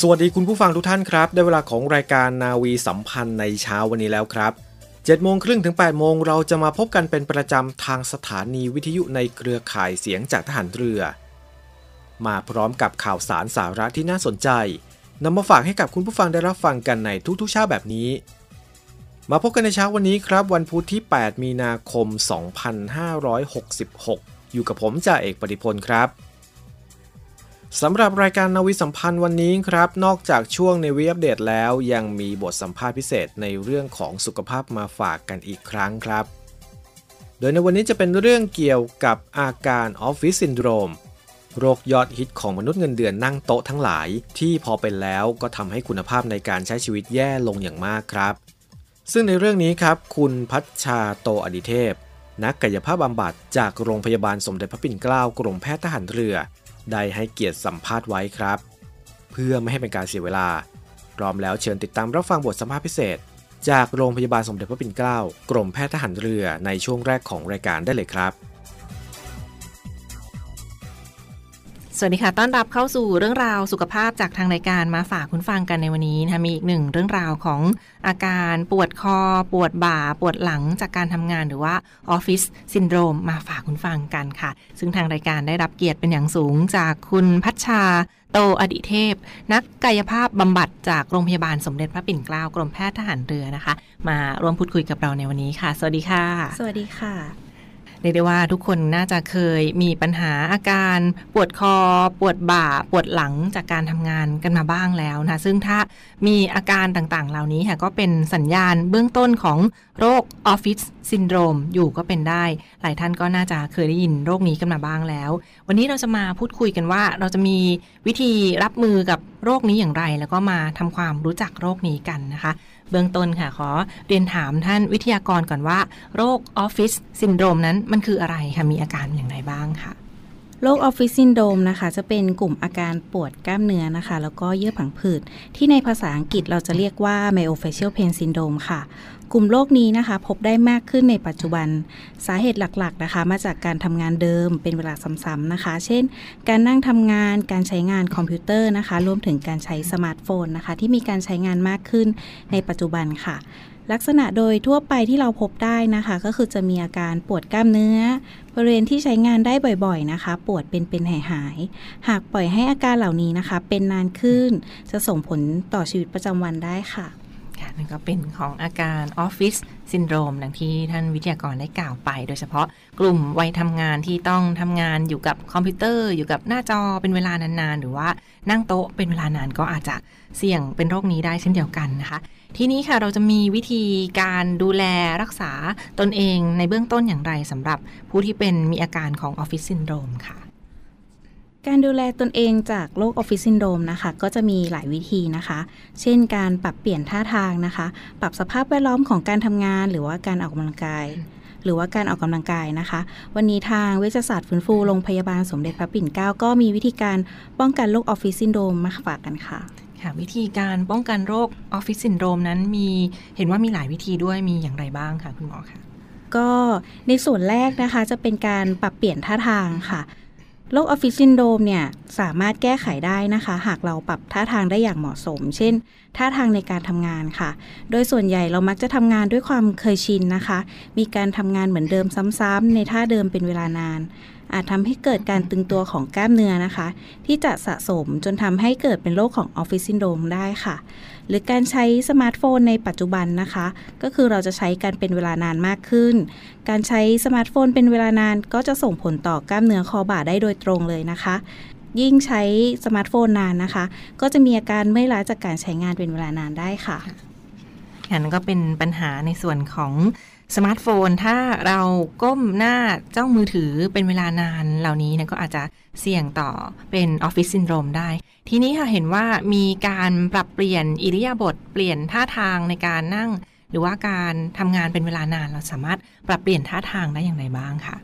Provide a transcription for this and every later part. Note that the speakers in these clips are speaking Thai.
สวัสดีคุณผู้ฟังทุกท่านครับ ได้เวลาของรายการนาวีสัมพันธ์ในเช้าวันนี้แล้วครับ7โมงครึ่งถึง8โมงเราจะมาพบกันเป็นประจำทางสถานีวิทยุในเครือข่ายเสียงจากทหารเรือ มาพร้อมกับข่าวสารสาระที่น่าสนใจนำมาฝากให้กับคุณผู้ฟังได้รับฟังกันในทุกๆเช้าแบบนี้ มาพบกันในเช้าวันนี้ครับ วันพุธที่ 8 มีนาคม 2566 อยู่กับผมจ่าเอกปฏิพลครับ สำหรับรายการนาวีสัมพันธ์วันนี้ครับ นอกจากช่วง Navy Update แล้ว ยังมีบทสัมภาษณ์พิเศษในเรื่องของสุขภาพมาฝากกันอีกครั้งครับ โดยในวันนี้จะเป็นเรื่องเกี่ยวกับอาการออฟฟิศซินโดรมโรคยอดฮิตของมนุษย์เงินเดือนนั่งโต๊ะทั้งหลาย ที่พอเป็นแล้วก็ทำให้คุณภาพในการใช้ชีวิตแย่ลงอย่างมากครับ ซึ่งในเรื่องนี้ครับ คุณพัชชาโตอดิเทพ นักกายภาพบำบัดจากโรงพยาบาลสมเด็จพระปิ่นเกล้ากรมแพทย์ทหารเรือ ได้ให้เกียรติสัมภาษณ์ไว้ครับ เพื่อไม่ให้เป็นการเสียเวลา พร้อมแล้วเชิญติดตามรับฟังบทสัมภาษณ์พิเศษ จากโรงพยาบาลสมเด็จพระปิ่นเกล้า กรมแพทย์ทหารเรือในช่วงแรกของรายการได้เลยครับ สวัสดีค่ะ ต้อนรับเข้าสู่เรื่องราวสุขภาพจากทางรายการมาฝากคุณฟังกันในวันนี้นะคะมีอีกหนึ่งเรื่องราวของอาการปวดคอ ปวดบ่า ปวดหลังจากการทำงานหรือว่าออฟฟิศซินโดรมมาฝากคุณฟังกันค่ะ ซึ่งทางรายการได้รับเกียรติเป็นอย่างสูงจากคุณพัชชาโตอดิเทพ นักกายภาพบำบัดจากโรงพยาบาลสมเด็จพระปิ่นเกล้ากรมแพทย์ทหารเรือนะคะ มาร่วมพูดคุยกับเราในวันนี้ค่ะ สวัสดีค่ะ สวัสดีค่ะ เรียกได้ว่าทุกคนน่าจะเคยมีปัญหาอาการปวดคอ ปวดบ่า ปวดหลังจากการทำงานกันมาบ้างแล้วนะ ซึ่งถ้ามีอาการต่างๆ เหล่านี้ค่ะก็เป็นสัญญาณเบื้องต้นของโรคออฟฟิศซินโดรมอยู่ก็เป็นได้ หลายท่านก็น่าจะเคยได้ยินโรคนี้กันมาบ้างแล้ว วันนี้เราจะมาพูดคุยกันว่าเราจะมีวิธีรับมือกับโรคนี้อย่างไร แล้วก็มาทำความรู้จักโรคนี้กันนะคะ เบื้องต้นค่ะขอเรียนถามท่านวิทยากรก่อนว่า โรคออฟฟิศซินโดรมนั้นมันคืออะไรคะมีอาการอย่างไรบ้างค่ะ โรคออฟฟิศซินโดรมนะคะ จะเป็นกลุ่มอาการปวดกล้ามเนื้อนะคะ แล้วก็เยื่อผังผืด ที่ในภาษาอังกฤษเราจะเรียกว่า myofascial pain syndrome ค่ะ กลุ่มโรคนี้นะคะ พบได้มากขึ้นในปัจจุบัน สาเหตุหลักๆนะคะ มาจากการทำงานเดิมเป็นเวลาซ้ำๆนะคะ เช่น การนั่งทำงาน การใช้งานคอมพิวเตอร์นะคะ รวมถึงการใช้สมาร์ทโฟนนะคะ ที่มีการใช้งานมากขึ้นในปัจจุบันค่ะ ลักษณะโดยทั่วไปที่เราพบได้นะคะ ก็คือจะมีอาการปวดกล้ามเนื้อ บริเวณที่ใช้งานได้บ่อยๆนะคะ ปวดเป็นเป็นหายหาย หากปล่อยให้อาการเหล่านี้นะคะ เป็นนานขึ้น จะส่งผลต่อชีวิตประจำวันได้ค่ะ ค่ะนั่นก็เป็นของอาการออฟฟิศซินโดรมดังที่ท่านวิทยากรได้กล่าวไป โดยเฉพาะกลุ่มวัยทำงานที่ต้องทำงานอยู่กับคอมพิวเตอร์ อยู่กับหน้าจอเป็นเวลานานๆ หรือว่านั่งโต๊ะเป็นเวลานานก็อาจจะเสี่ยงเป็นโรคนี้ได้เช่นเดียวกันนะคะทีนี้ค่ะเราจะมีวิธีการดูแลรักษาตนเองในเบื้องต้นอย่างไรสำหรับผู้ที่เป็นมีอาการของออฟฟิศซินโดรมค่ะ การดูแลตนเองจากโรคออฟฟิศซินโดรมนะคะ ก็จะมีหลายวิธีนะคะ เช่นการปรับเปลี่ยนท่าทางนะคะ ปรับสภาพแวดล้อมของการทำงาน หรือว่าการออกกำลังกาย หรือว่าการออกกำลังกายนะคะ วันนี้ทางเวชศาสตร์ฟื้นฟูโรงพยาบาลสมเด็จพระปิ่นเกล้าก็มีวิธีการป้องกันโรคออฟฟิศซินโดรมมาฝากกันค่ะค่ะวิธีการป้องกันโรคออฟฟิศซินโดรมนั้นมีเห็นว่ามีหลายวิธีด้วยมีอย่างไรบ้างคะคุณหมอคะก็ในส่วนแรกนะคะจะเป็นการปรับเปลี่ยนท่าทางค่ะ โรคออฟฟิศซินโดรมเนี่ยสามารถแก้ไขได้นะคะ หากเราปรับท่าทางได้อย่างเหมาะสม เช่น ท่าทางในการทำงานค่ะ โดยส่วนใหญ่เรามักจะทำงานด้วยความเคยชินนะคะ มีการทำงานเหมือนเดิมซ้ำๆในท่าเดิมเป็นเวลานาน อาจทำให้เกิดการตึงตัวของกล้ามเนื้อนะคะ ที่จะสะสมจนทำให้เกิดเป็นโรคของออฟฟิศซินโดรมได้ค่ะ หรือการใช้สมาร์ทโฟนในปัจจุบันนะคะ ก็คือเราจะใช้กันเป็นเวลานานมากขึ้น การใช้สมาร์ทโฟนเป็นเวลานานก็จะส่งผลต่อกล้ามเนื้อคอบ่าได้โดยตรงเลยนะคะ ยิ่งใช้สมาร์ทโฟนนานนะคะ ก็จะมีอาการเมื่อยล้าจากการใช้งานเป็นเวลานานได้ค่ะอันนั้นก็เป็นปัญหาในส่วนของ สมาร์ทโฟนถ้าเราก้มหน้าจ้องมือถือเป็นเวลานานเหล่านี้นะก็อาจจะเสี่ยงต่อเป็นออฟฟิศซินโดรมได้ ทีนี้ค่ะเห็นว่ามีการปรับเปลี่ยนอิริยาบถเปลี่ยนท่าทางในการนั่ง หรือว่าการทำงานเป็นเวลานานเราสามารถปรับเปลี่ยนท่าทางได้อย่างไรบ้างคะ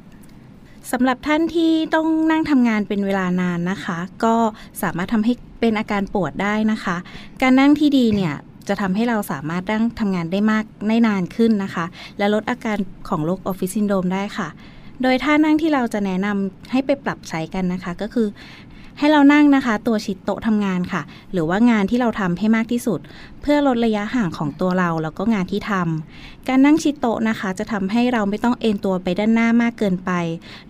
สำหรับท่านที่ต้องนั่งทำงานเป็นเวลานานนะคะ ก็สามารถทำให้เป็นอาการปวดได้นะคะ การนั่งที่ดีเนี่ย จะทำให้เราสามารถนั่งทำงานได้มากได้นานขึ้นนะคะ และลดอาการของโรคออฟฟิศซินโดรมได้ค่ะ โดยท่านั่งที่เราจะแนะนำให้ไปปรับใช้กันนะคะ ก็คือ ให้เรานั่งนะคะ ตัวชิดโต๊ะทำงานค่ะ หรือว่างานที่เราทำให้มากที่สุด เพื่อลดระยะห่างของตัวเราแล้วก็งานที่ทำการนั่งชิดโต๊ะนะคะ จะทำให้เราไม่ต้องเอนตัวไปด้านหน้ามากเกินไป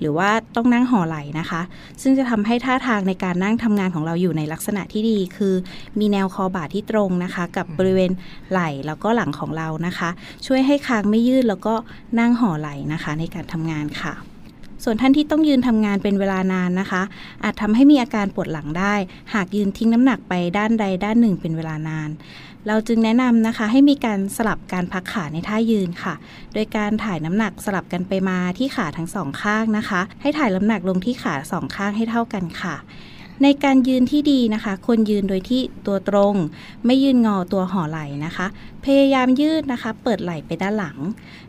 หรือว่าต้องนั่งห่อไหล่นะคะ ซึ่งจะทำให้ท่าทางในการนั่งทำงานของเราอยู่ในลักษณะที่ดี คือมีแนวคอบ่าที่ตรงนะคะ กับบริเวณไหล่แล้วก็หลังของเรานะคะ ช่วยให้คางไม่ยืดแล้วก็นั่งห่อไหล่นะคะ ในการทำงานค่ะ ส่วนท่านที่ต้องยืนทำงานเป็นเวลานานนะคะ อาจทำให้มีอาการปวดหลังได้ หากยืนทิ้งน้ำหนักไปด้านใดด้านหนึ่งเป็นเวลานาน เราจึงแนะนำนะคะให้มีการสลับการพักขาในท่ายืนค่ะ โดยการถ่ายน้ำหนักสลับกันไปมาที่ขาทั้งสองข้างนะคะ ให้ถ่ายน้ำหนักลงที่ขาสองข้างให้เท่ากันค่ะ ในการยืนที่ดีนะคะควรยืนโดยที่ตัวตรง ไม่ยืนงอตัวห่อไหล่นะคะ พยายามยืดนะคะ เปิดไหล่ไปด้านหลัง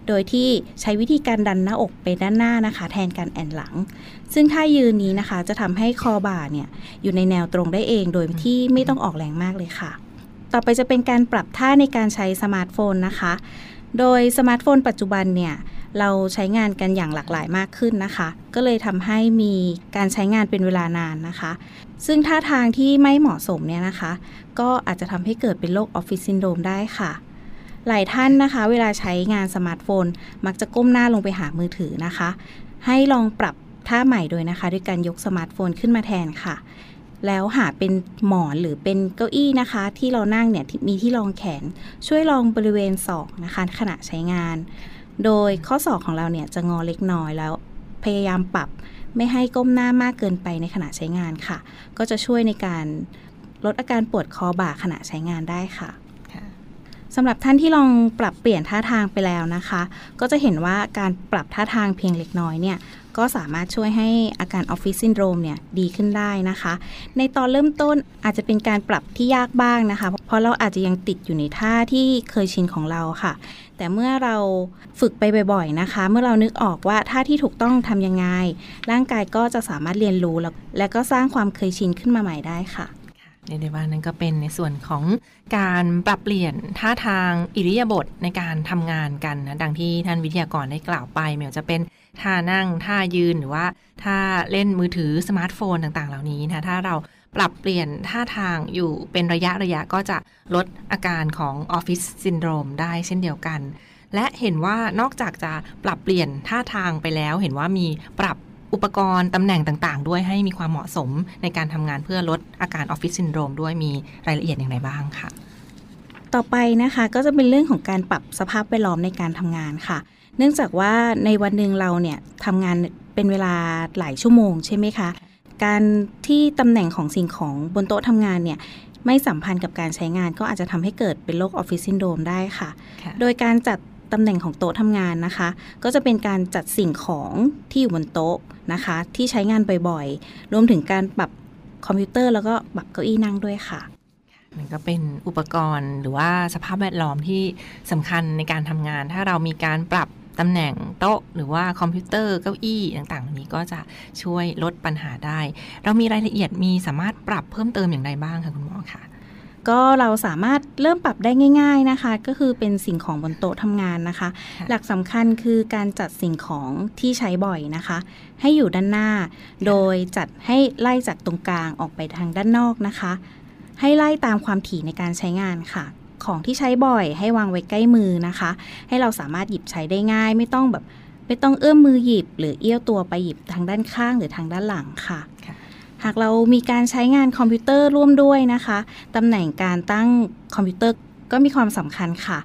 โดยที่ใช้วิธีการดันหน้าอกไปด้านหน้านะคะ แทนการแอนหลัง ซึ่งท่ายืนนี้นะคะ จะทำให้คอบ่าเนี่ยอยู่ในแนวตรงได้เองโดยที่ไม่ต้องออกแรงมากเลยค่ะ ต่อไปจะเป็นการปรับท่าในการใช้สมาร์ทโฟนนะคะ โดยสมาร์ทโฟนปัจจุบันเนี่ย เราใช้งานกันอย่างหลากหลายมากขึ้นนะคะ ก็เลยทำให้มีการใช้งานเป็นเวลานานนะคะ ซึ่งท่าทางที่ไม่เหมาะสมเนี่ยนะคะ ก็อาจจะทำให้เกิดเป็นโรคออฟฟิศซินโดรมได้ค่ะหลายท่านนะคะ เวลาใช้งานสมาร์ทโฟน มักจะก้มหน้าลงไปหามือถือนะคะ ให้ลองปรับท่าใหม่โดยนะคะ ด้วยการยกสมาร์ทโฟนขึ้นมาแทนค่ะ แล้วหาเป็นหมอนหรือเป็นเก้าอี้นะคะ ที่เรานั่งเนี่ยมีที่รองแขนช่วยรองบริเวณศอกนะคะ ขณะใช้งาน โดยข้อศอกของเราเนี่ยจะงอเล็กน้อยแล้ว พยายามปรับไม่ให้ก้มหน้ามากเกินไปในขณะใช้งานค่ะ ก็จะช่วยในการลดอาการปวดคอบ่าขณะใช้งานได้ค่ะค่ะสำหรับท่านที่ลองปรับเปลี่ยนท่าทางไปแล้วนะคะ ก็จะเห็นว่าการปรับท่าทางเพียงเล็กน้อยเนี่ยก็สามารถช่วยให้อาการออฟฟิศซินโดรมเนี่ยดีขึ้นได้นะคะ ในตอนเริ่มต้นอาจจะเป็นการปรับที่ยากบ้างนะคะ เพราะเราอาจจะยังติดอยู่ในท่าที่เคยชินของเราค่ะ แต่เมื่อเราฝึกไปบ่อยๆนะคะ เมื่อเรานึกออกว่าท่าที่ถูกต้องทำยังไง ร่างกายก็จะสามารถเรียนรู้แล้วและก็สร้างความเคยชินขึ้นมาใหม่ได้ค่ะเรียกได้ว่านั่นก็เป็นในส่วนของการปรับเปลี่ยนท่าทางอิริยาบถในการทำงานกันนะดังที่ท่านวิทยากรได้กล่าวไปไม่ว่าจะเป็นท่านั่งท่ายืนหรือว่าท่าเล่นมือถือสมาร์ทโฟนต่างๆ เหล่านี้นะถ้าเรา ปรับเปลี่ยนท่าทางอยู่เป็นระยะระยะก็จะลดอาการของออฟฟิศซินโดรมได้เช่นเดียวกัน และเห็นว่านอกจากจะปรับเปลี่ยนท่าทางไปแล้ว เห็นว่ามีปรับอุปกรณ์ตำแหน่งต่างๆ ด้วยให้มีความเหมาะสมในการทำงานเพื่อลดอาการออฟฟิศซินโดรมด้วยมีรายละเอียดอย่างไรบ้างค่ะ ต่อไปนะคะก็จะเป็นเรื่องของการปรับสภาพแวดล้อมในการทำงานค่ะ เนื่องจากว่าในวันหนึ่งเราเนี่ยทำงานเป็นเวลาหลายชั่วโมงใช่ไหมคะ การที่ตำแหน่งของสิ่งของบนโต๊ะทำงานเนี่ยไม่สัมพันธ์กับการใช้งานก็อาจจะทำให้เกิดเป็นโรคออฟฟิศซินโดรมได้ค่ะค่ะ โดยการจัดตำแหน่งของโต๊ะทำงานนะคะ ก็จะเป็นการจัดสิ่งของที่อยู่บนโต๊ะนะคะ ที่ใช้งานบ่อยๆ รวมถึงการปรับคอมพิวเตอร์แล้วก็ปรับเก้าอี้นั่งด้วยค่ะ มันก็เป็นอุปกรณ์หรือว่าสภาพแวดล้อมที่สำคัญในการทำงาน ถ้าเรามีการปรับ ตำแหน่งโต๊ะหรือว่าคอมพิวเตอร์เก้าอี้ต่างๆเหล่านี้ก็จะช่วยลดปัญหาได้ เรามีรายละเอียดมีสามารถปรับเพิ่มเติมอย่างไรบ้างคะคุณหมอคะก็เราสามารถเริ่มปรับได้ง่าย ๆนะคะ ก็คือเป็นสิ่งของบนโต๊ะทำงานนะคะค่ะหลักสำคัญคือการจัดสิ่งของที่ใช้บ่อยนะคะ ให้อยู่ด้านหน้า โดยจัดให้ไล่จากตรงกลางออกไปทางด้านนอกนะคะ ให้ไล่ตามความถี่ในการใช้งานค่ะ ของที่ใช้บ่อยให้วางไว้ใกล้มือนะคะ ให้เราสามารถหยิบใช้ได้ง่าย ไม่ต้องแบบไปไม่ต้องเอื้อมมือหยิบ หรือเอี้ยวตัวไปหยิบทางด้านข้างหรือทางด้านหลังค่ะค่ะหากเรามีการใช้งานคอมพิวเตอร์ร่วมด้วยนะคะตำแหน่งการตั้งคอมพิวเตอร์ก็มีความสำคัญค่ะ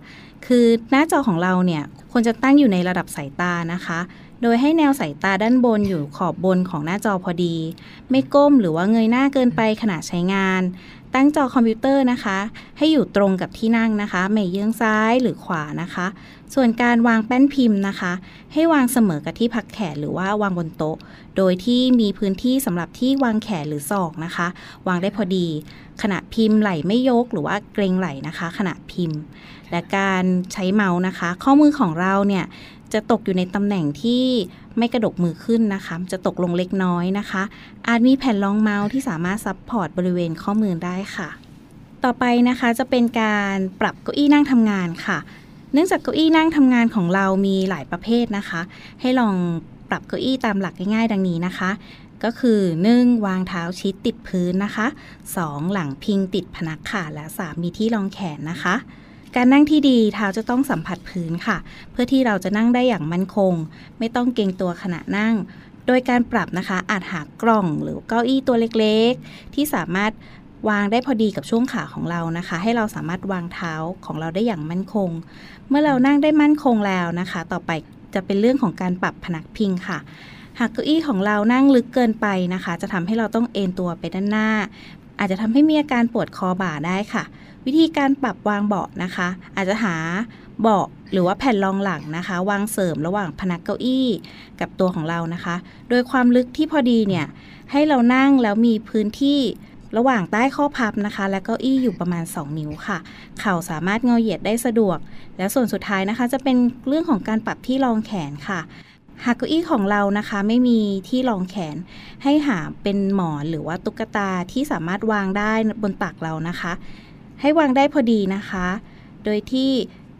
คือหน้าจอของเราเนี่ยควรจะตั้งอยู่ในระดับสายตานะคะ โดยให้แนวสายตาด้านบนอยู่ขอบบนของหน้าจอพอดี ไม่ก้มหรือว่าเงยหน้าเกินไปขณะใช้งาน ตั้งจอคอมพิวเตอร์นะคะ ให้อยู่ตรงกับที่นั่งนะคะ ไม่เยื้องซ้ายหรือขวานะคะ ส่วนการวางแป้นพิมพ์นะคะ ให้วางเสมอกับที่พักแขนหรือว่าวางบนโต๊ะ โดยที่มีพื้นที่สำหรับที่วางแขนหรือศอกนะคะ วางได้พอดี ขณะพิมพ์ไหลไม่ยกหรือว่าเกรงไหลนะคะ ขณะพิมพ์ และการใช้เมาส์นะคะ ข้อมือของเราเนี่ยจะตกอยู่ในตำแหน่งที่ไม่กระดกมือขึ้นนะคะ จะตกลงเล็กน้อยนะคะ อาจมีแผ่นรองเมาส์ที่สามารถซับพอร์ตบริเวณข้อมือได้ค่ะ ต่อไปนะคะจะเป็นการปรับเก้าอี้นั่งทำงานค่ะ เนื่องจากเก้าอี้นั่งทำงานของเรามีหลายประเภทนะคะ ให้ลองปรับเก้าอี้ตามหลักง่ายๆ ดังนี้นะคะ ก็คือ 1. วางเท้าชิดติดพื้นนะคะ 2. หลังพิงติดพนักค่ะและ 3. มีที่รองแขนนะคะ การนั่งที่ดีเท้าจะต้องสัมผัสพื้นค่ะ เพื่อที่เราจะนั่งได้อย่างมั่นคง ไม่ต้องเกรงตัวขณะนั่ง โดยการปรับนะคะอาจหากล่องหรือเก้าอี้ตัวเล็กๆ ที่สามารถวางได้พอดีกับช่วงขาของเรานะคะ ให้เราสามารถวางเท้าของเราได้อย่างมั่นคง เมื่อเรานั่งได้มั่นคงแล้วนะคะ ต่อไปจะเป็นเรื่องของการปรับพนักพิงค่ะ หากเก้าอี้ของเรานั่งลึกเกินไปนะคะ จะทำให้เราต้องเอนตัวไปด้านหน้า อาจจะทำให้มีอาการปวดคอบ่าได้ค่ะ วิธีการปรับวางเบาะนะคะ อาจจะหาเบาะหรือว่าแผ่นรองหลังนะคะ วางเสริมระหว่างพนักเก้าอี้กับตัวของเรานะคะ โดยความลึกที่พอดีเนี่ยให้เรานั่งแล้วมีพื้นที่ระหว่างใต้ข้อพับนะคะ และเก้าอี้อยู่ประมาณ 2 นิ้วค่ะ เข่าสามารถเงาเหยียดได้สะดวก แล้วส่วนสุดท้ายนะคะ จะเป็นเรื่องของการปรับที่รองแขนค่ะ หากเก้าอี้ของเรานะคะ ไม่มีที่รองแขน ให้หาเป็นหมอนหรือว่าตุ๊กตาที่สามารถวางได้บนตักเรานะคะ ให้วางได้พอดีนะคะ โดยที่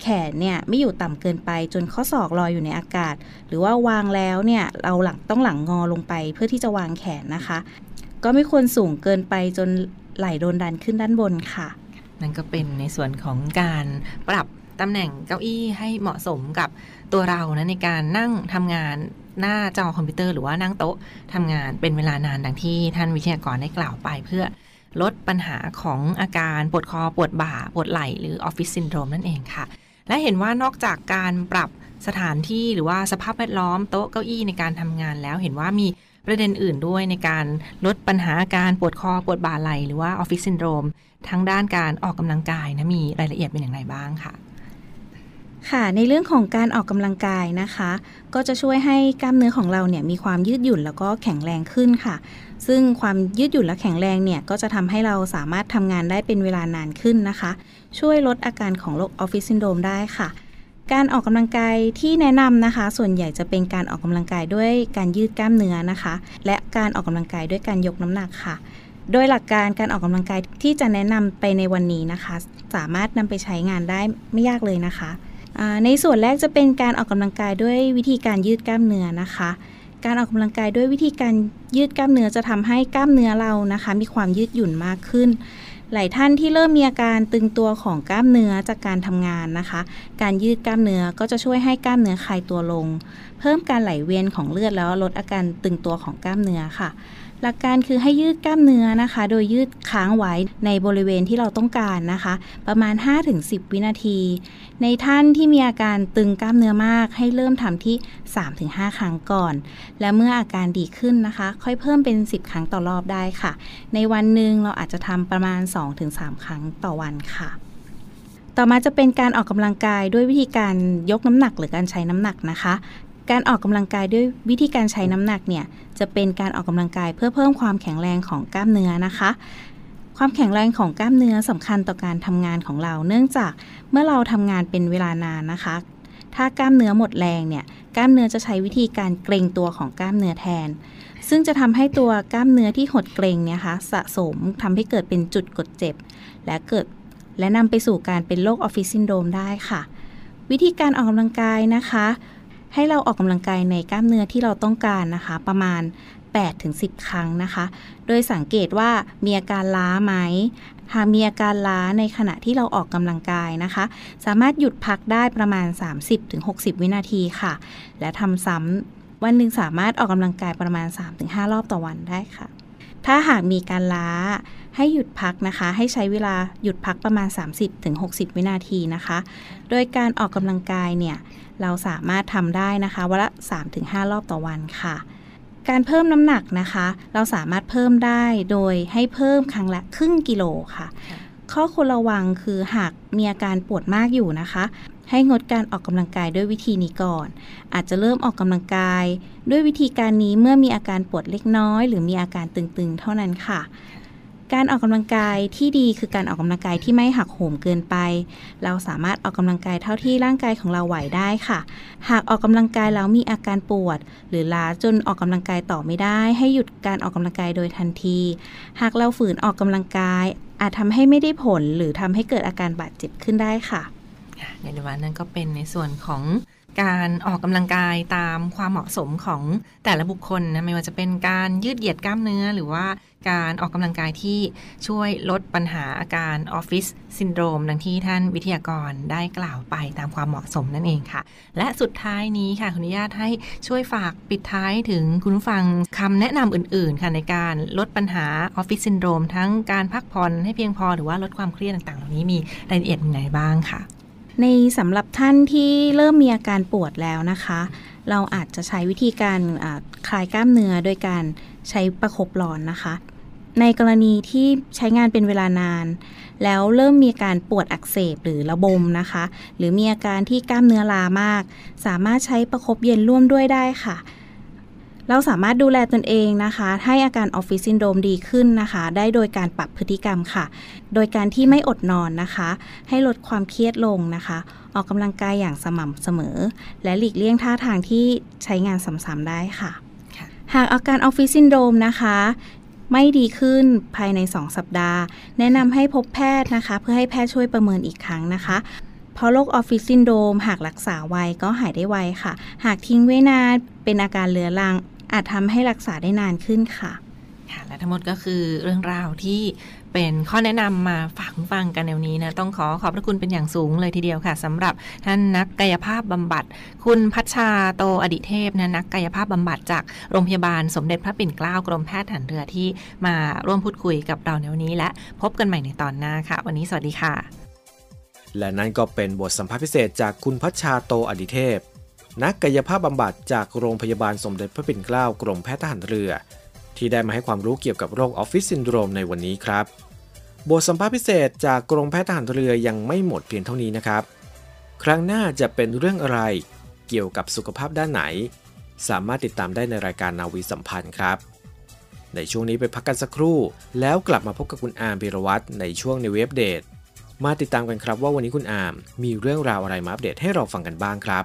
แขนเนี่ยไม่อยู่ต่ำเกินไปจนข้อศอกลอยอยู่ในอากาศ หรือว่าวางแล้วเนี่ยเราหลังต้องหลังงอลงไปเพื่อที่จะวางแขนนะคะ ก็ไม่ควรสูงเกินไปจนไหลโดนดันขึ้นด้านบนค่ะ นั่นก็เป็นในส่วนของการปรับตำแหน่งเก้าอี้ให้เหมาะสมกับตัวเรานะในการนั่งทำงานหน้าจอคอมพิวเตอร์หรือว่านั่งโต๊ะทำงานเป็นเวลานานดังที่ท่านวิทยากรได้กล่าวไปเพื่อ ลดปัญหาของอาการปวดคอปวดบ่าปวดไหล่หรือออฟฟิศซินโดรมนั่นเองค่ะ และเห็นว่านอกจากการปรับสถานที่หรือว่าสภาพแวดล้อมโต๊ะเก้าอี้ในการทำงานแล้วเห็นว่ามีประเด็นอื่นด้วยในการลดปัญหาอาการปวดคอปวดบ่าไหล่หรือว่าออฟฟิศซินโดรมทั้งด้านการออกกำลังกายนะมีรายละเอียดเป็นอย่างไรบ้างค่ะ ค่ะ ในเรื่องของการออกกำลังกายนะคะ ก็จะช่วยให้กล้ามเนื้อของเราเนี่ยมีความยืดหยุ่นแล้วก็แข็งแรงขึ้นค่ะ ซึ่งความยืดหยุ่นและแข็งแรงเนี่ยก็จะทำให้เราสามารถทำงานได้เป็นเวลานานขึ้นนะคะ ช่วยลดอาการของโรคออฟฟิศซินโดรมได้ค่ะ การออกกำลังกายที่แนะนำนะคะ ส่วนใหญ่จะเป็นการออกกำลังกายด้วยการยืดกล้ามเนื้อนะคะ และการออกกำลังกายด้วยการยกน้ำหนักค่ะ โดยหลักการการออกกำลังกายที่จะแนะนำไปในวันนี้นะคะ สามารถนำไปใช้งานได้ไม่ยากเลยนะคะในส่วนแรกจะเป็นการออกกำลังกายด้วยวิธีการยืดกล้ามเนื้อนะคะ การออกกำลังกายด้วยวิธีการยืดกล้ามเนื้อจะทำให้กล้ามเนื้อเรานะคะ มีความยืดหยุ่นมากขึ้น หลายท่านที่เริ่มมีอาการตึงตัวของกล้ามเนื้อจากการทำงานนะคะ การยืดกล้ามเนื้อก็จะช่วยให้กล้ามเนื้อคลายตัวลง เพิ่มการไหลเวียนของเลือดแล้วลดอาการตึงตัวของกล้ามเนื้อค่ะ หลักการคือให้ยืดกล้ามเนื้อนะคะ โดยยืดค้างไว้ในบริเวณที่เราต้องการนะคะ ประมาณ 5-10 วินาที ในท่านที่มีอาการตึงกล้ามเนื้อมาก ให้เริ่มทำที่ 3-5 ครั้งก่อน และเมื่ออาการดีขึ้นนะคะ ค่อยเพิ่มเป็น 10 ครั้งต่อรอบได้ค่ะ ในวันหนึ่งเราอาจจะทำประมาณ 2-3 ครั้งต่อวันค่ะต่อมาจะเป็นการออกกำลังกายด้วยวิธีการยกน้ำหนักหรือการใช้น้ำหนักนะคะ การออกกำลังกายด้วยวิธีการใช้น้ำหนักเนี่ยจะเป็นการออกกำลังกายเพื่อเพิ่มความแข็งแรงของกล้ามเนื้อนะคะ ความแข็งแรงของกล้ามเนื้อสำคัญต่อการทำงานของเรา เนื่องจากเมื่อเราทำงานเป็นเวลานานนะคะ ถ้ากล้ามเนื้อหมดแรงเนี่ยกล้ามเนื้อจะใช้วิธีการเกรงตัวของกล้ามเนื้อแทน ซึ่งจะทำให้ตัวกล้ามเนื้อที่หดเกรงเนี่ยคะสะสมทำให้เกิดเป็นจุดกดเจ็บ และเกิดและนำไปสู่การเป็นโรคออฟฟิศซินโดรมได้ค่ะ วิธีการออกกำลังกายนะคะ ให้เราออกกำลังกายในกล้ามเนื้อที่เราต้องการนะคะ ประมาณ 8-10 ครั้งนะคะ โดยสังเกตว่ามีอาการล้าไหมหากมีอาการล้าในขณะที่เราออกกำลังกายนะคะ สามารถหยุดพักได้ประมาณ 30-60 วินาทีค่ะ และทำซ้ำวันหนึ่งสามารถออกกำลังกายประมาณ 3-5 รอบต่อวันได้ค่ะ ถ้าหากมีการล้า ให้หยุดพักนะคะ ให้ใช้เวลาหยุดพักประมาณ 30-60 วินาทีนะคะ โดยการออกกำลังกายเนี่ยเราสามารถทำได้นะคะวันละ 3-5 รอบต่อวันค่ะ การเพิ่มน้ำหนักนะคะ เราสามารถเพิ่มได้โดยให้เพิ่มครั้งละครึ่งกิโลค่ะ ข้อควรระวังคือหากมีอาการปวดมากอยู่นะคะ ให้งดการออกกำลังกายด้วยวิธีนี้ก่อน อาจจะเริ่มออกกำลังกาย ด้วยวิธีการนี้เมื่อมีอาการปวดเล็กน้อย หรือมีอาการตึงๆ เท่านั้นค่ะ การออกกำลังกายที่ดีคือการออกกำลังกายที่ไม่หักโหมเกินไป เราสามารถออกกำลังกายเท่าที่ร่างกายของเราไหวได้ค่ะ หากออกกำลังกายแล้วมีอาการปวด หรือล้าจนออกกำลังกายต่อไม่ได้ ให้หยุดการออกกำลังกายโดยทันที หากเราฝืนออกกำลังกาย อาจทำให้ไม่ได้ผล หรือทำให้เกิดอาการบาดเจ็บขึ้นได้ค่ะในเดือนวันนั้นก็เป็นในส่วนของ การออกกำลังกายตามความเหมาะสมของแต่ละบุคคลนะไม่ว่าจะเป็นการยืดเหยียดกล้ามเนื้อ หรือว่าการออกกำลังกายที่ช่วยลดปัญหาอาการออฟฟิศซินโดรมดังที่ท่านวิทยากรได้กล่าวไปตามความเหมาะสมนั่นเองค่ะ และสุดท้ายนี้ค่ะขออนุญาตให้ช่วยฝากปิดท้ายถึงคุณผู้ฟังคำแนะนำอื่น ๆ ค่ะในการลดปัญหาออฟฟิศซินโดรมทั้งการพักผ่อนให้เพียงพอหรือว่าลดความเครียดต่างๆ เหล่านี้มีรายละเอียดยังไงบ้างค่ะ ในสำหรับท่านที่เริ่มมีอาการปวดแล้วนะคะ เราอาจจะใช้วิธีการคลายกล้ามเนื้อโดยการใช้ประคบร้อนนะคะ ในกรณีที่ใช้งานเป็นเวลานาน แล้วเริ่มมีอาการปวดอักเสบหรือระบมนะคะ หรือมีอาการที่กล้ามเนื้อล้ามาก สามารถใช้ประคบเย็นร่วมด้วยได้ค่ะ เราสามารถดูแลตนเองนะคะ ให้อาการออฟฟิศซินโดรมดีขึ้นนะคะ ได้โดยการปรับพฤติกรรมค่ะ โดยการที่ไม่อดนอนนะคะ ให้ลดความเครียดลงนะคะ ออกกำลังกายอย่างสม่ำเสมอ และหลีกเลี่ยงท่าทางที่ใช้งานซ้ำๆได้ค่ะค่ะหากอาการออฟฟิศซินโดรมนะคะไม่ดีขึ้นภายใน 2 สัปดาห์ แนะนำให้พบแพทย์นะคะ เพื่อให้แพทย์ช่วยประเมินอีกครั้งนะคะ เพราะโรคออฟฟิศซินโดรมหากรักษาไวก็หายได้ไวค่ะ หากทิ้งไว้นานเป็นอาการเรื้อรัง อาจทำให้รักษาได้นานขึ้นค่ะค่ะและทั้งหมดก็คือเรื่องราวที่เป็นข้อแนะนำมาฝากฟังกันในวันนี้นะ ต้องขอขอบพระคุณเป็นอย่างสูงเลยทีเดียวค่ะสำหรับท่านนักกายภาพบำบัด คุณพัชชาโตอดิเทพนะนักกายภาพบำบัดจากโรงพยาบาลสมเด็จพระปิ่นเกล้ากรมแพทย์ทหารเรือที่มาร่วมพูดคุยกับเราในวันนี้ และพบกันใหม่ในตอนหน้าค่ะ วันนี้สวัสดีค่ะ และนั่นก็เป็นบทสัมภาษณ์พิเศษจากคุณพัชชาโตอดิเทพ นักกายภาพบำบัดจากโรงพยาบาลสมเด็จพระปิ่นเกล้ากรมแพทย์ทหารเรือ ที่ได้มาให้ความรู้เกี่ยวกับโรคออฟฟิศซินโดรมในวันนี้ครับ บทสัมภาษณ์พิเศษจากกรมแพทย์ทหารเรือยังไม่หมดเพียงเท่านี้นะครับ ครั้งหน้าจะเป็นเรื่องอะไร เกี่ยวกับสุขภาพด้านไหน สามารถติดตามได้ในรายการนาวีสัมพันธ์ครับ ในช่วงนี้ไปพักกันสักครู่ แล้วกลับมาพบกับคุณอาร์มพิรวัตรในช่วง Navy Update มาติดตามกันครับว่าวันนี้คุณอาร์มมีเรื่องราวอะไรมาอัปเดตให้เราฟังกันบ้างครับ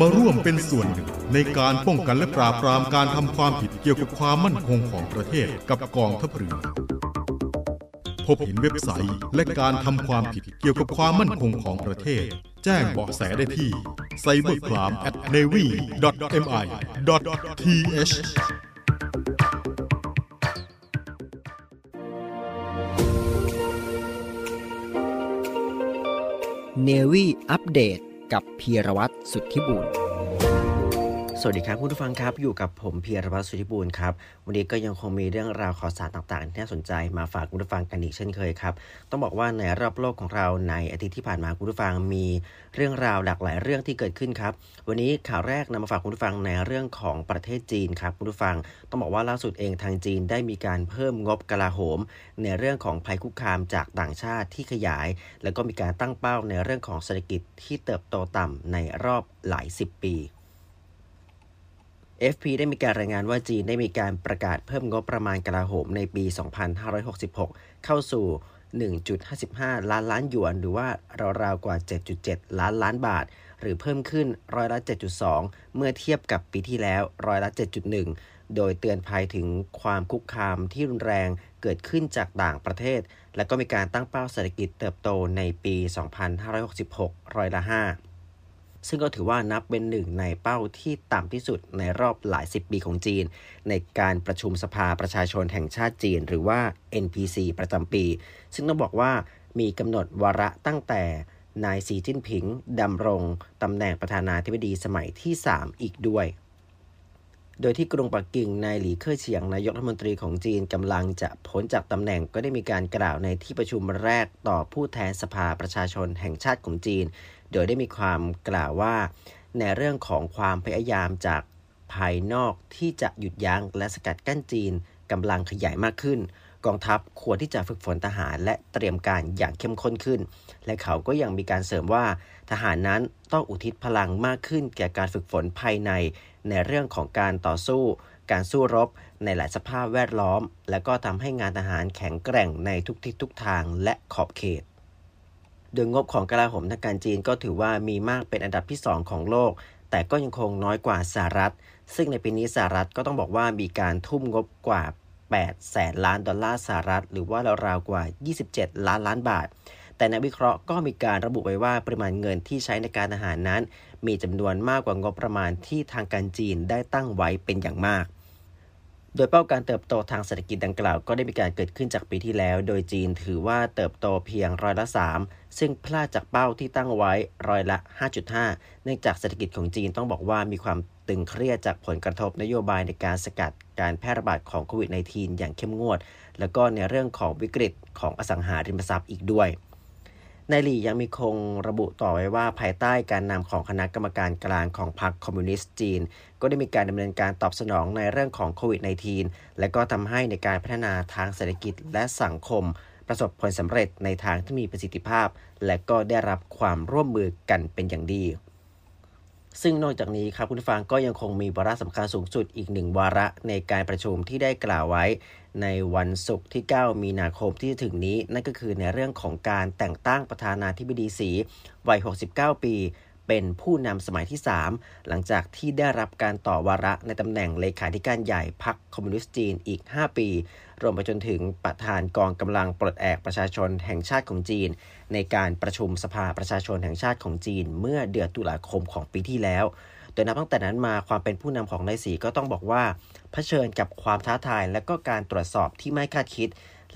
มาร่วมเป็นส่วนหนึ่ง ในการป้องกันและปราบปรามการทำความผิดเกี่ยวกับความมั่นคงของประเทศกับกองทัพเรือพบเห็นเว็บไซต์และการทำความผิดเกี่ยวกับความมั่นคงของประเทศ แจ้งเบาะแสได้ที่ cybercrime at navy.mi.th n นวี่อัปเดต กับพีรวัตรสุทธิบุญ สวัสดีครับคุณผู้ฟังครับอยู่กับผมเพียรพัฒน์สุธิบูรณ์ครับวันนี้ก็ยังคงมีเรื่องราวข่าวสารต่างๆ ที่น่าสนใจมาฝากคุณผู้ฟังกันอีกเช่นเคยครับต้องบอกว่าในรอบโลกของเราในอาทิตย์ที่ผ่านมาคุณผู้ฟังมีเรื่องราวหลากหลายเรื่องที่เกิดขึ้นครับวันนี้ข่าวแรกนำมาฝากคุณผู้ฟังในเรื่องของประเทศจีนครับคุณผู้ฟัง ต้องบอกว่าล่าสุดเองทางจีนได้มีการเพิ่มงบกลาโหม ในเรื่องของภัยคุกคามจากต่างชาติที่ขยาย แล้วก็มีการตั้งเป้าในเรื่องของเศรษฐกิจที่เติบโตต่ำในรอบหลายสิบปี FP ได้มีการรายงานว่าจีนได้มีการประกาศเพิ่มงบประมาณกลาโหมในปี 2566 เข้าสู่ 1.55 ล้านล้านหยวน หรือว่าราวๆกว่า 7.7 ล้านล้านบาท หรือเพิ่มขึ้นร้อยละ 7.2 เมื่อเทียบกับปีที่แล้วร้อยละ 7.1 โดยเตือนภัยถึงความคุกคามที่รุนแรงเกิดขึ้นจากต่างประเทศ และก็มีการตั้งเป้าเศรษฐกิจเติบโตในปี 2566 ร้อยละ 5 ซึ่งก็ถือว่านับเป็นหนึ่งในเป้าที่ต่ำที่สุดในรอบหลายสิบปีของจีน ในการประชุมสภาประชาชนแห่งชาติจีน หรือว่า NPC ประจำปี ซึ่งต้องบอกว่ามีกำหนดวาระตั้งแต่นายสีจิ้นผิงดำรงตำแหน่งประธานาธิบดีสมัยที่ 3 อีกด้วย โดยที่กรุงปักกิ่ง นายหลีเค่อเฉียงนายกรัฐมนตรีของจีนกำลังจะพ้นจากตำแหน่งก็ได้มีการกล่าวในที่ประชุมแรกต่อผู้แทนสภาประชาชนแห่งชาติของจีน โดยได้มีความกล่าวว่า ในเรื่องของความพยายามจากภายนอกที่จะหยุดยั้งและสกัดกั้นจีนกำลังขยายมากขึ้น กองทัพควรที่จะฝึกฝนทหารและเตรียมการอย่างเข้มข้นขึ้น และเขาก็ยังมีการเสริมว่า ทหารนั้นต้องอุทิศพลังมากขึ้น แก่การฝึกฝนภายใน ในเรื่องของการต่อสู้ การสู้รบ ในหลายสภาพแวดล้อม และก็ทำให้งานทหารแข็งแกร่งในทุกทิศทุกทางและขอบเขต โดยงบของกลาโหมทางการจีนก็ถือว่ามีมากเป็นอันดับที่ 2 ของโลก แต่ก็ยังคงน้อยกว่าสหรัฐ ซึ่งในปีนี้สหรัฐก็ต้องบอกว่ามีการทุ่มงบกว่า 8 แสนล้านดอลลาร์สหรัฐ หรือว่าราวๆกว่า 27 ล้านล้านบาท แต่นักวิเคราะห์ก็มีการระบุไว้ว่าปริมาณเงินที่ใช้ในการอาหารนั้น มีจำนวนมากกว่างบประมาณที่ทางการจีนได้ตั้งไว้เป็นอย่างมาก โดยเป้าการเติบโตทางเศรษฐกิจดังกล่าวก็ได้มีการเกิดขึ้นจากปีที่แล้ว โดยจีนถือว่าเติบโตเพียงร้อยละ 3 ซึ่งพลาดจากเป้าที่ตั้งไว้ร้อยละ 5.5 เนื่องจากเศรษฐกิจของจีนต้องบอกว่ามีความตึงเครียดจากผลกระทบนโยบายในการสกัดการแพร่ระบาดของโควิด -19 อย่างเข้มงวด แล้วก็ในเรื่องของวิกฤตของอสังหาริมทรัพย์อีกด้วย นายหลี่ยังมีคงระบุต่อไว้ว่าภายใต้การนำของคณะกรรมการกลางของพรรคคอมมิวนิสต์จีน ก็ได้มีการดำเนินการตอบสนองในเรื่องของโควิด -19 และก็ทำให้ในการพัฒนาทางเศรษฐกิจและสังคม ประสบผลสำเร็จในทางที่มีประสิทธิภาพ และก็ได้รับความร่วมมือกันเป็นอย่างดี ซึ่งนอกจากนี้ครับคุณฟังก็ยังคงมีวาระสำคัญสูงสุดอีกหนึ่งวาระในการประชุมที่ได้กล่าวไว้ ในวันศุกร์ที่ 9 มีนาคมที่จะถึงนี้ นั่นก็คือในเรื่องของการแต่งตั้งประธานาธิบดีสีวัย 69 ปี เป็นผู้นำสมัยที่ 3 หลังจากที่ได้รับการต่อวาระในตำแหน่งเลขาธิการใหญ่พรรคคอมมิวนิสต์จีนอีก 5 ปี รวมไปจนถึงประธานกองกำลังปลดแอกประชาชนแห่งชาติของจีน ในการประชุมสภาประชาชนแห่งชาติของจีน เมื่อเดือนตุลาคมของปีที่แล้ว โดยนับตั้งแต่นั้นมาความเป็นผู้นำของนายสีก็ต้องบอกว่าเผชิญกับความท้าทายและก็การตรวจสอบที่ไม่คาดคิด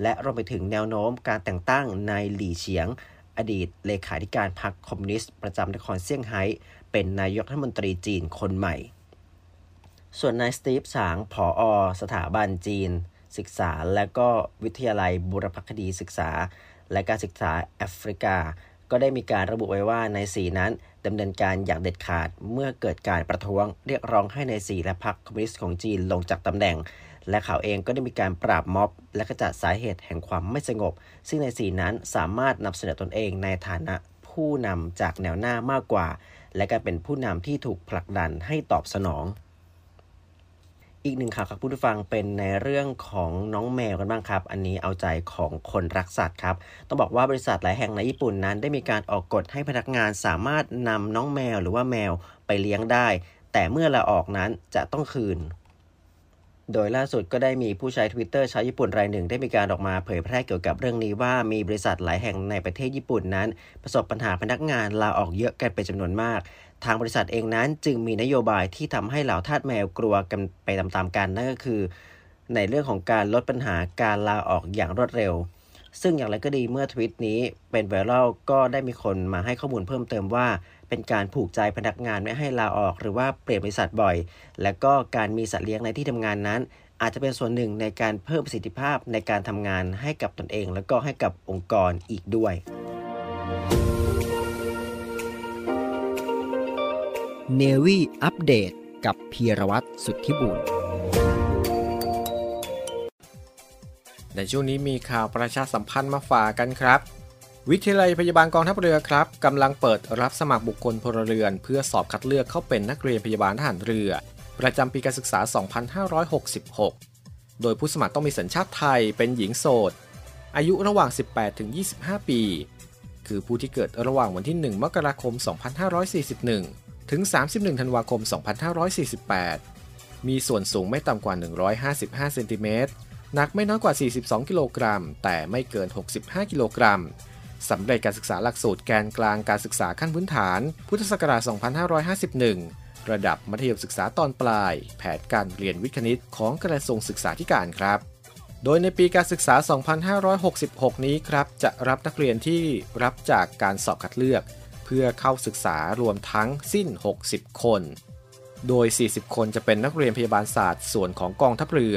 และรวมไปถึงแนวโน้มการแต่งตั้งนายหลี่เฉียง อดีตเลขาธิการพรรคคอมมิวนิสต์ประจำนครเซี่ยงไฮ้เป็นนายกรัฐมนตรีจีนคนใหม่ส่วนนายสตีฟสางผออสถาบันจีน ศึกษา และก็วิทยาลัยบุรพคดีศึกษา และการศึกษาแอฟริกา ก็ได้มีการระบุไว้ว่าในสีนั้นดำเนินการอย่างเด็ดขาดเมื่อเกิดการประท้วง เรียกร้องให้ในสีและพรรคคอมมิวนิสต์ของจีนลงจากตำแหน่ง และเขาเองก็ได้มีการปราบม็อบ และกระจัดสาเหตุแห่งความไม่สงบ ซึ่งในสีนั้นสามารถนำเสนอตนเองในฐานะผู้นำจากแนวหน้ามากกว่า และการเป็นผู้นำที่ถูกผลักดันให้ตอบสนอง อีกหนึ่งข่าวครับผู้ฟังเป็นในเรื่องของน้องแมวกันบ้างครับ อันนี้เอาใจของคนรักสัตว์ครับ ต้องบอกว่าบริษัทหลายแห่งในญี่ปุ่นนั้น ได้มีการออกกฎให้พนักงานสามารถนำน้องแมวหรือว่าแมวไปเลี้ยงได้ แต่เมื่อลาออกนั้นจะต้องคืน โดยล่าสุดก็ได้มีผู้ใช้ Twitter ชาวญี่ปุ่นรายหนึ่ง ได้มีการออกมาเผยแพร่เกี่ยวกับเรื่องนี้ว่ามีบริษัทหลายแห่งในประเทศญี่ปุ่นนั้น ประสบปัญหาพนักงานลาออกเยอะกันเป็นจำนวนมาก ทางบริษัทเองนั้นจึงมีนโยบายที่ทำให้เหล่าทาสแมวกลัวกันไปตามๆกันนั่นก็คือ ในเรื่องของการลดปัญหาการลาออกอย่างรวดเร็ว ซึ่งอย่างไรก็ดีเมื่อทวิตนี้เป็นไวรัลก็ได้มีคนมาให้ข้อมูลเพิ่มเติมว่า เป็นการผูกใจพนักงานไม่ให้ลาออกหรือว่าเปลี่ยนบริษัทบ่อย และก็การมีสัตว์เลี้ยงในที่ทำงานนั้น อาจจะเป็นส่วนหนึ่งในการเพิ่มประสิทธิภาพในการทำงานให้กับตนเอง และก็ให้กับองค์กรอีกด้วย เนวี่อัปเดตกับพีรวัตรสุทธิบุญในช่วงนี้มีข่าวประชาสัมพันธ์มาฝากกันครับ วิทยาลัยพยาบาลกองทัพเรือครับกำลังเปิดรับสมัครบุคคลพลเรือน เพื่อสอบคัดเลือกเข้าเป็นนักเรียนพยาบาลทหารเรือ ประจำปีการศึกษา 2566 โดยผู้สมัครต้องมีสัญชาติไทยเป็นหญิงโสด อายุระหว่าง 18-25 ปี คือผู้ที่เกิดระหว่างวันที่ 1 มกราคม 2541 ถึง 31 ธันวาคม 2548 มีส่วนสูงไม่ต่ำกว่า 155 เซนติเมตร หนักไม่น้อยกว่า 42 กิโลกรัม แต่ไม่เกิน 65 กิโลกรัม สำเร็จการศึกษาหลักสูตรแกนกลางการศึกษาขั้นพื้นฐาน พุทธศักราช 2551 ระดับมัธยมศึกษาตอนปลาย แผนการเรียนวิทย์คณิตของกระทรวงศึกษาธิการครับโดยในปีการศึกษา 2566 นี้ครับ จะรับนักเรียนที่รับจากการสอบคัดเลือก เพื่อเข้าศึกษารวมทั้งสิ้น 60 คน โดย 40 คนจะเป็นนักเรียนพยาบาลศาสตร์ส่วนของกองทัพเรือ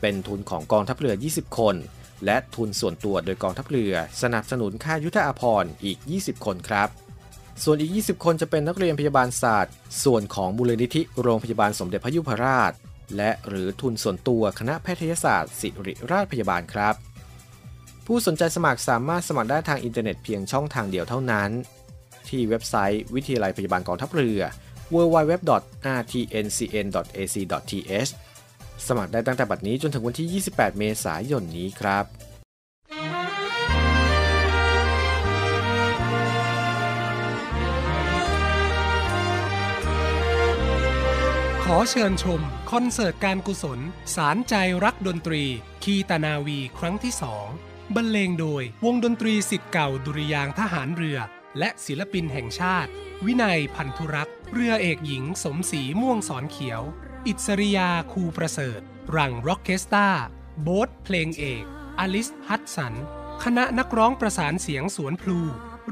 เป็นทุนของกองทัพเรือ 20 คน และทุนส่วนตัวโดยกองทัพเรือ สนับสนุนค่ายุทธอาภรณ์อีก 20 คนครับ ส่วนอีก 20 คนจะเป็นนักเรียนพยาบาลศาสตร์ ส่วนของมูลนิธิโรงพยาบาลสมเด็จพระยุพราช และหรือทุนส่วนตัวคณะแพทยศาสตร์ศิริราชพยาบาลครับผู้สนใจสมัครสามารถสมัครได้ทางอินเทอร์เน็ตเพียงช่องทางเดียวเท่านั้น ที่เว็บไซต์วิทยาลัยพยาบาลกองทัพเรือ www.rtncn.ac.th สมัครได้ตั้งแต่บัดนี้จนถึงวันที่ 28 เมษายนนี้ครับขอเชิญชมคอนเสิร์ตการกุศล สานใจรักดนตรี คีตนาวีครั้งที่สองบรรเลงโดยวงดนตรีศิษย์เก่าดุริยางทหารเรือ และศิลปินแห่งชาติ วินัยพันธุรักษ์ เรือเอกหญิงสมศรีม่วงศรเขียว อิสริยาคูประเสริฐ รังร็อกเคสตาโบ๊ทเพลงเอก อลิสฮัตสัน คณะนักร้องประสานเสียงสวนพลู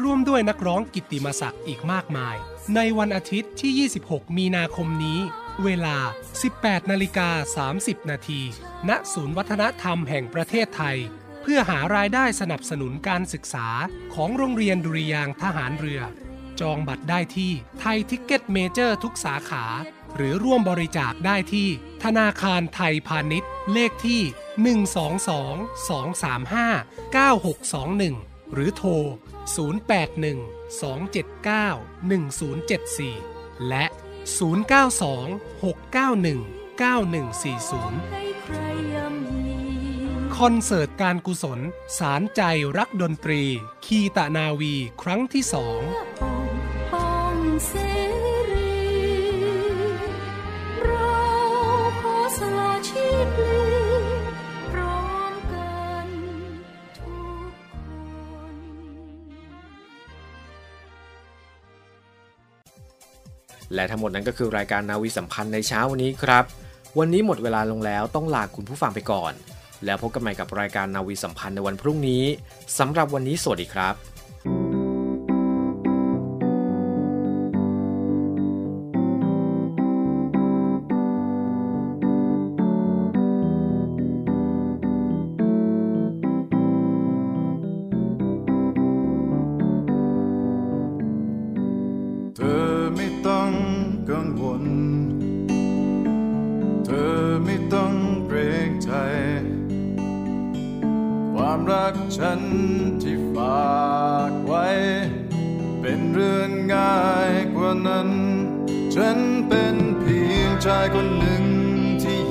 ร่วมด้วยนักร้องกิตติมศักดิ์อีกมากมาย ในวันอาทิตย์ที่ 26 มีนาคมนี้ เวลา 18นาฬิกา30 นาที ณ ศูนย์วัฒนธรรมแห่งประเทศไทย เพื่อหารายได้สนับสนุนการศึกษาของโรงเรียนดุริยางทหารเรือ จองบัตรได้ที่ไทยทิกเก็ตเมเจอร์ทุกสาขา หรือร่วมบริจาคได้ที่ ธนาคารไทยพาณิชย์ เลขที่ 122 235 9621 หรือโทร 081 279 1074 และ 092 691 9140 คอนเสิร์ตการกุศล สารใจรักดนตรี คีตะนาวีครั้งที่สองและทั้งหมดนั้นก็คือรายการนาวีสัมพันธ์ในเช้าวันนี้ครับ วันนี้หมดเวลาลงแล้วต้องลาคุณผู้ฟังไปก่อน แล้วพบกันใหม่กับรายการนาวีสัมพันธ์ในวันพรุ่งนี้สำหรับวันนี้สวัสดีครับ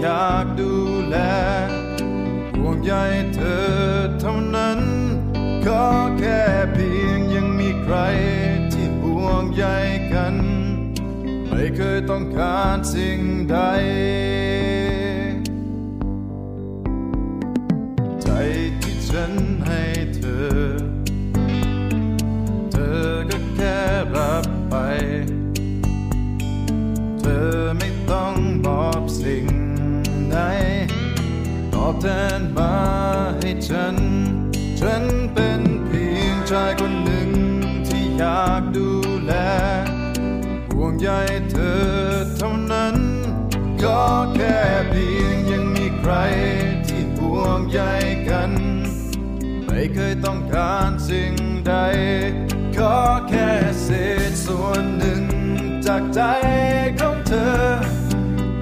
อยากดูแลห่วงใยเธอเท่านั้น ก็แค่เพียงยังมีใครที่ห่วงใยกัน ไม่เคยต้องการสิ่งใด ฉัน ฉันเป็นเพียงชายคนหนึ่งที่อยากดูแลห่วงใยเธอเท่านั้น ก็แค่เพียงยังมีใครที่ห่วงใยกัน ไม่เคยต้องการสิ่งใด ขอแค่เศษส่วนหนึ่งจากใจของเธอ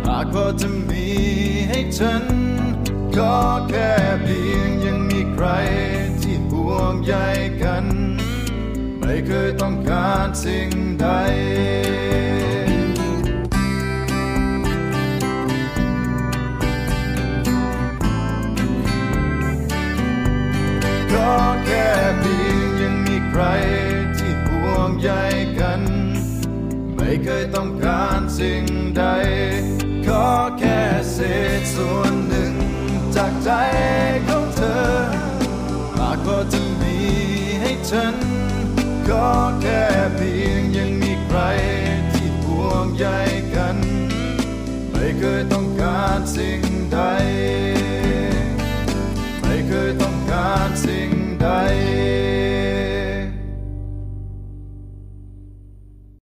หากพอจะมีให้ฉัน ก็แค่เพียง ใยกัน ไม่เคยต้องการสิ่งใดก็แค่เพียงยังมีใครที่ห่วงใยกัน ไม่เคยต้องการสิ่งใด ขอแค่เศษส่วนหนึ่ง ฉันก็แค่เพียงยังมีใครที่ห่วงใยกัน ไม่เคยต้องการสิ่งใด ไม่เคยต้องการสิ่งใด